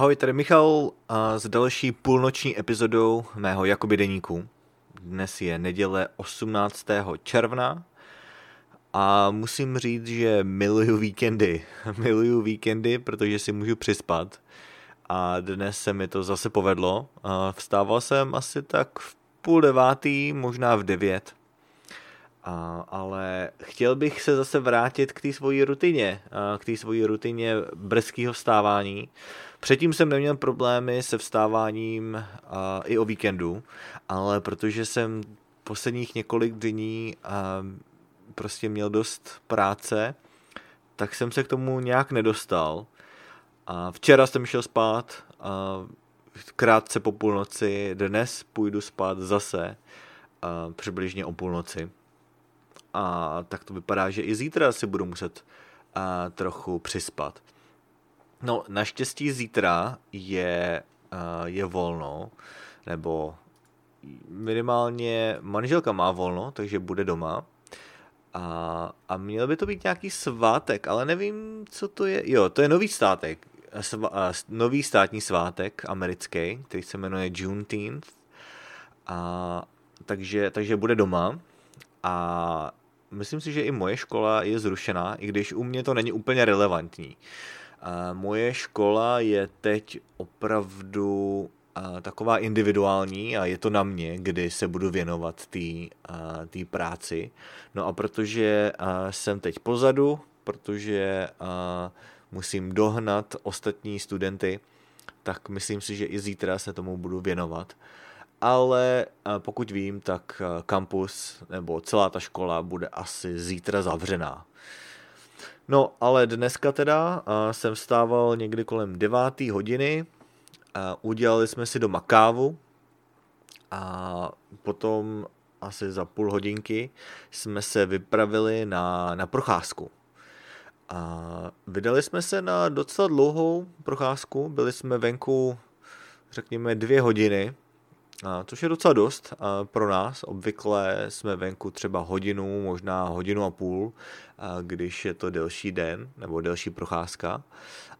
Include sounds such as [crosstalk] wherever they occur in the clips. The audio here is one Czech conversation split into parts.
Ahoj, tady Michal a s další půlnoční epizodou mého Jakoby deníku. Dnes je neděle 18. června a musím říct, že miluju víkendy. [laughs] miluju víkendy, protože si můžu přispat. A dnes se mi to zase povedlo. Vstával jsem asi tak v půl devátý, možná v devět. A, ale chtěl bych se zase vrátit k té svojí rutině, k té svojí rutině brzkého vstávání. Předtím jsem neměl problémy se vstáváním a, i o víkendu, ale protože jsem posledních několik dní a, prostě měl dost práce, tak jsem se k tomu nějak nedostal. A včera jsem šel spát a krátce po půlnoci, dnes půjdu spát zase a, přibližně o půlnoci. A tak to vypadá, že i zítra si budu muset a, trochu přispat. No, naštěstí zítra je, uh, je volno, nebo minimálně manželka má volno, takže bude doma. A, a měl by to být nějaký svátek, ale nevím, co to je. Jo, to je nový státek. Sva, nový státní svátek americký, který se jmenuje Juneteenth. A, takže, takže bude doma. A myslím si, že i moje škola je zrušená, i když u mě to není úplně relevantní. A moje škola je teď opravdu a, taková individuální a je to na mě, kdy se budu věnovat té práci. No a protože a, jsem teď pozadu, protože a, musím dohnat ostatní studenty, tak myslím si, že i zítra se tomu budu věnovat. Ale pokud vím, tak kampus nebo celá ta škola bude asi zítra zavřená. No, ale dneska teda uh, jsem vstával někdy kolem 9. hodiny, udělali jsme si doma kávu a potom asi za půl hodinky jsme se vypravili na, na procházku. A vydali jsme se na docela dlouhou procházku, byli jsme venku, řekněme, dvě hodiny, což je docela dost pro nás. Obvykle jsme venku třeba hodinu, možná hodinu a půl, když je to delší den nebo delší procházka.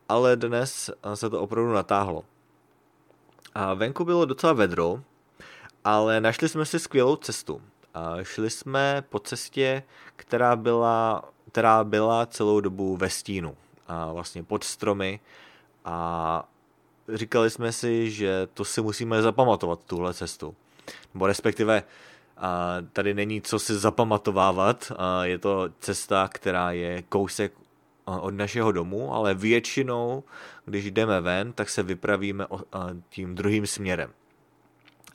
Ale dnes se to opravdu natáhlo. A venku bylo docela vedro, ale našli jsme si skvělou cestu. A šli jsme po cestě, která byla, která byla celou dobu ve stínu. A vlastně pod stromy a říkali jsme si, že to si musíme zapamatovat, tuhle cestu. Nebo respektive a tady není co si zapamatovávat, a je to cesta, která je kousek od našeho domu, ale většinou, když jdeme ven, tak se vypravíme tím druhým směrem.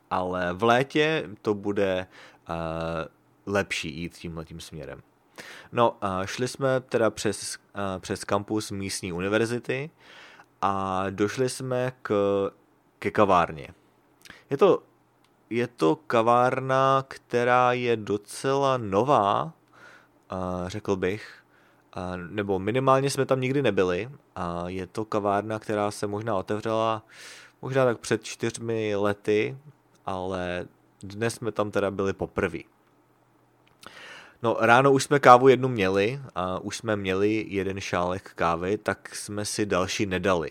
Ale v létě to bude lepší jít tímhle tím směrem. No, šli jsme teda přes, přes kampus místní univerzity, a došli jsme k, ke kavárně. Je to, je to kavárna, která je docela nová, řekl bych, nebo minimálně jsme tam nikdy nebyli a je to kavárna, která se možná otevřela možná tak před čtyřmi lety, ale dnes jsme tam teda byli poprvé. No ráno už jsme kávu jednu měli a už jsme měli jeden šálek kávy, tak jsme si další nedali.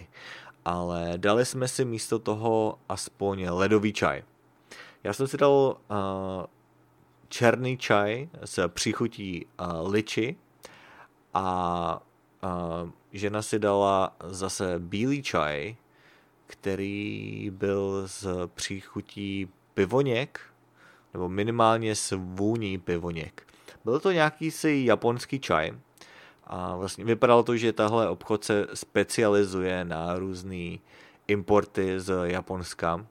Ale dali jsme si místo toho aspoň ledový čaj. Já jsem si dal uh, černý čaj s příchutí uh, liči a uh, žena si dala zase bílý čaj, který byl s příchutí pivoněk, nebo minimálně s vůní pivoněk. Byl to nějaký si japonský čaj a vlastně vypadalo to, že tahle obchod se specializuje na různé importy z Japonska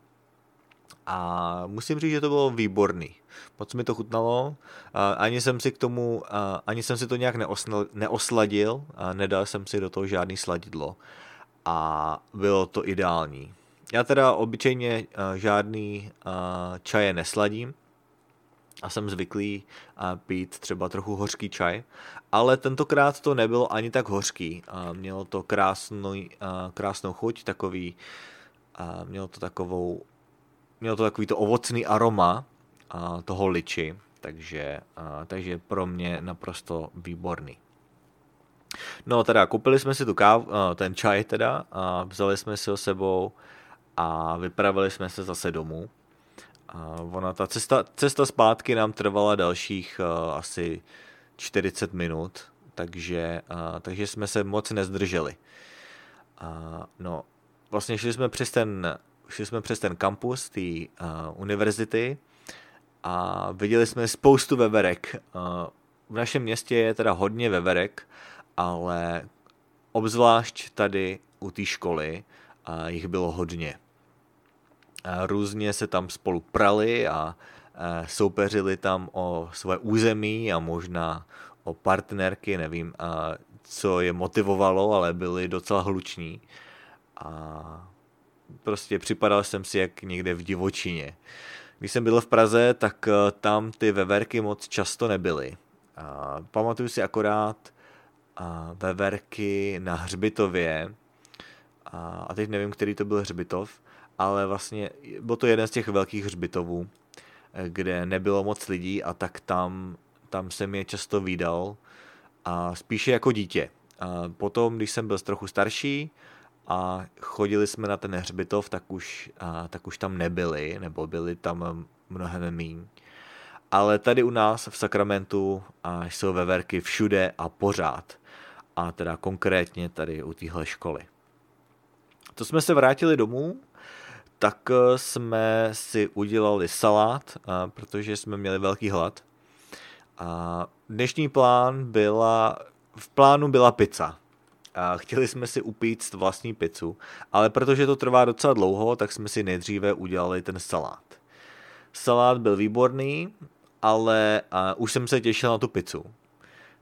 a musím říct, že to bylo výborný. Moc mi to chutnalo, ani jsem si k tomu, ani jsem si to nějak neosladil, nedal jsem si do toho žádný sladidlo a bylo to ideální. Já teda obyčejně žádný čaje nesladím, a jsem zvyklý pít třeba trochu hořký čaj, ale tentokrát to nebylo ani tak hořký. Mělo to krásnou, krásnou chuť, takový, mělo to takovou, mělo to takový to ovocný aroma toho liči, takže, takže pro mě naprosto výborný. No teda, koupili jsme si tu káv, ten čaj teda vzali jsme si ho sebou a vypravili jsme se zase domů. A ona, ta cesta, cesta zpátky nám trvala dalších uh, asi 40 minut, takže, uh, takže jsme se moc nezdrželi. Uh, no, vlastně šli jsme přes ten, šli jsme přes ten kampus té uh, univerzity a viděli jsme spoustu veverek. Uh, v našem městě je teda hodně veverek, ale obzvlášť tady u té školy uh, jich bylo hodně. Různě se tam spolu prali a uh, soupeřili tam o své území a možná o partnerky, nevím, co je motivovalo, ale byli docela hluční. A prostě připadal jsem si jak někde v divočině. Když jsem byl v Praze, tak tam ty veverky moc často nebyly. A pamatuju si akorát a veverky na hřbitově, a, a teď nevím, který to byl hřbitov, ale vlastně byl to jeden z těch velkých hřbitovů, kde nebylo moc lidí a tak tam, tam jsem je často výdal a spíše jako dítě. A potom, když jsem byl trochu starší a chodili jsme na ten hřbitov, tak už, a, tak už tam nebyli, nebo byli tam mnohem méně ale tady u nás v Sakramentu a jsou veverky všude a pořád. A teda konkrétně tady u téhle školy. To jsme se vrátili domů, tak eh, jsme si udělali salát, protože jsme měli velký hlad. A dnešní plán byla, v plánu byla pizza. A chtěli jsme si upít vlastní pizzu, ale protože to trvá docela dlouho, tak jsme si nejdříve udělali ten salát. Salát byl výborný, ale už jsem se těšil na tu pizzu.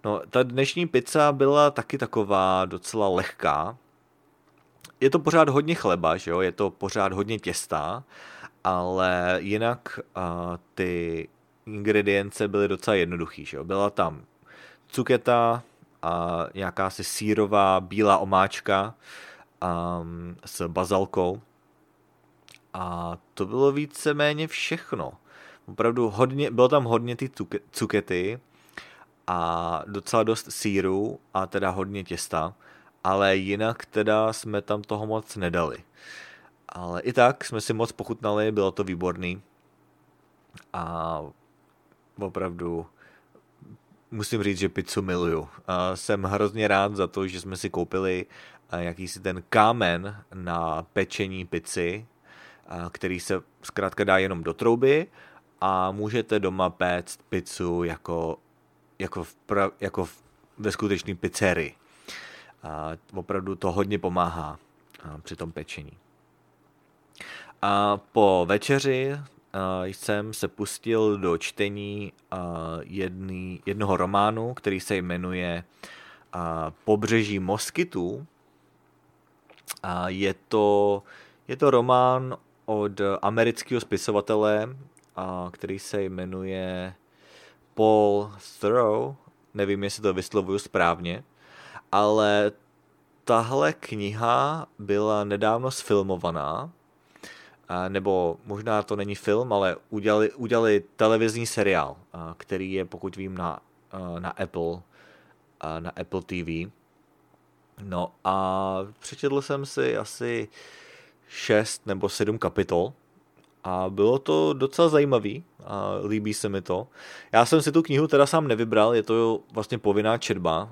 No, ta dnešní pizza byla taky taková docela lehká. Je to pořád hodně chleba, že jo? je to pořád hodně těsta, ale jinak uh, ty ingredience byly docela jednoduchý. Že jo? Byla tam cuketa, a nějaká si sírová bílá omáčka um, s bazalkou. A to bylo víceméně všechno opravdu hodně, bylo tam hodně ty cukety a docela dost síru a teda hodně těsta, ale jinak teda jsme tam toho moc nedali. Ale i tak jsme si moc pochutnali, bylo to výborný a opravdu musím říct, že pizzu miluju. A jsem hrozně rád za to, že jsme si koupili jakýsi ten kámen na pečení pici, který se zkrátka dá jenom do trouby a můžete doma péct pizzu jako, jako, v, pra, jako v, ve skutečné pizzerii. A opravdu to hodně pomáhá při tom pečení. A po večeři jsem se pustil do čtení jedný, jednoho románu, který se jmenuje Pobřeží moskytů. A je to, je to román od amerického spisovatele a který se jmenuje Paul Thoreau, nevím, jestli to vyslovuju správně, ale tahle kniha byla nedávno sfilmovaná, nebo možná to není film, ale udělali, udělali televizní seriál, který je, pokud vím, na, na Apple, na Apple TV. No a přečetl jsem si asi šest nebo sedm kapitol a bylo to docela zajímavý a líbí se mi to. Já jsem si tu knihu teda sám nevybral, je to vlastně povinná četba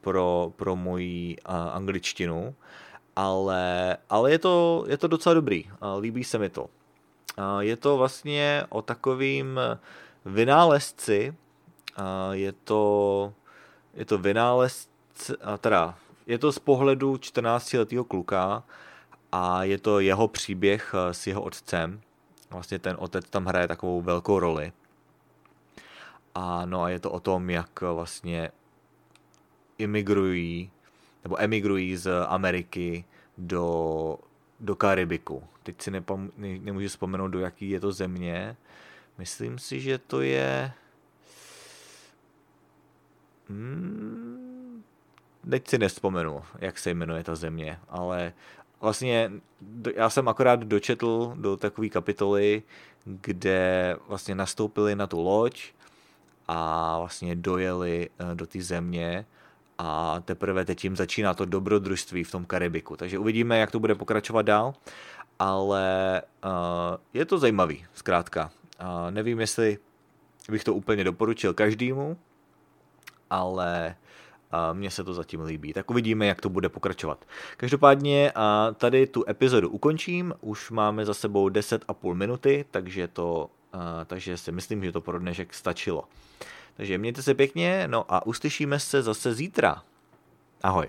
pro, pro moji angličtinu, ale, ale je, to, je to docela dobrý, líbí se mi to. Je to vlastně o takovým vynálezci, je to, je to vynálezce, teda je to z pohledu 14-letého kluka a je to jeho příběh s jeho otcem, Vlastně ten otec tam hraje takovou velkou roli. A no a je to o tom, jak vlastně imigrují, nebo emigrují z Ameriky do, do Karibiku. Teď si nepam, ne, nemůžu vzpomenout, do jaký je to země. Myslím si, že to je... Hmm, teď si nespomenu, jak se jmenuje ta země, ale vlastně já jsem akorát dočetl do takové kapitoly, kde vlastně nastoupili na tu loď a vlastně dojeli eh, do té země a teprve teď jim začíná to dobrodružství v tom Karibiku. Takže uvidíme, jak to bude pokračovat dál, ale uh, je to zajímavý, zkrátka. Uh, nevím, jestli bych to úplně doporučil každému, ale a mně se to zatím líbí. Tak uvidíme, jak to bude pokračovat. Každopádně a tady tu epizodu ukončím, už máme za sebou 10,5 minuty, takže, to, a, takže si myslím, že to pro dnešek stačilo. Takže mějte se pěkně, no a uslyšíme se zase zítra. Ahoj.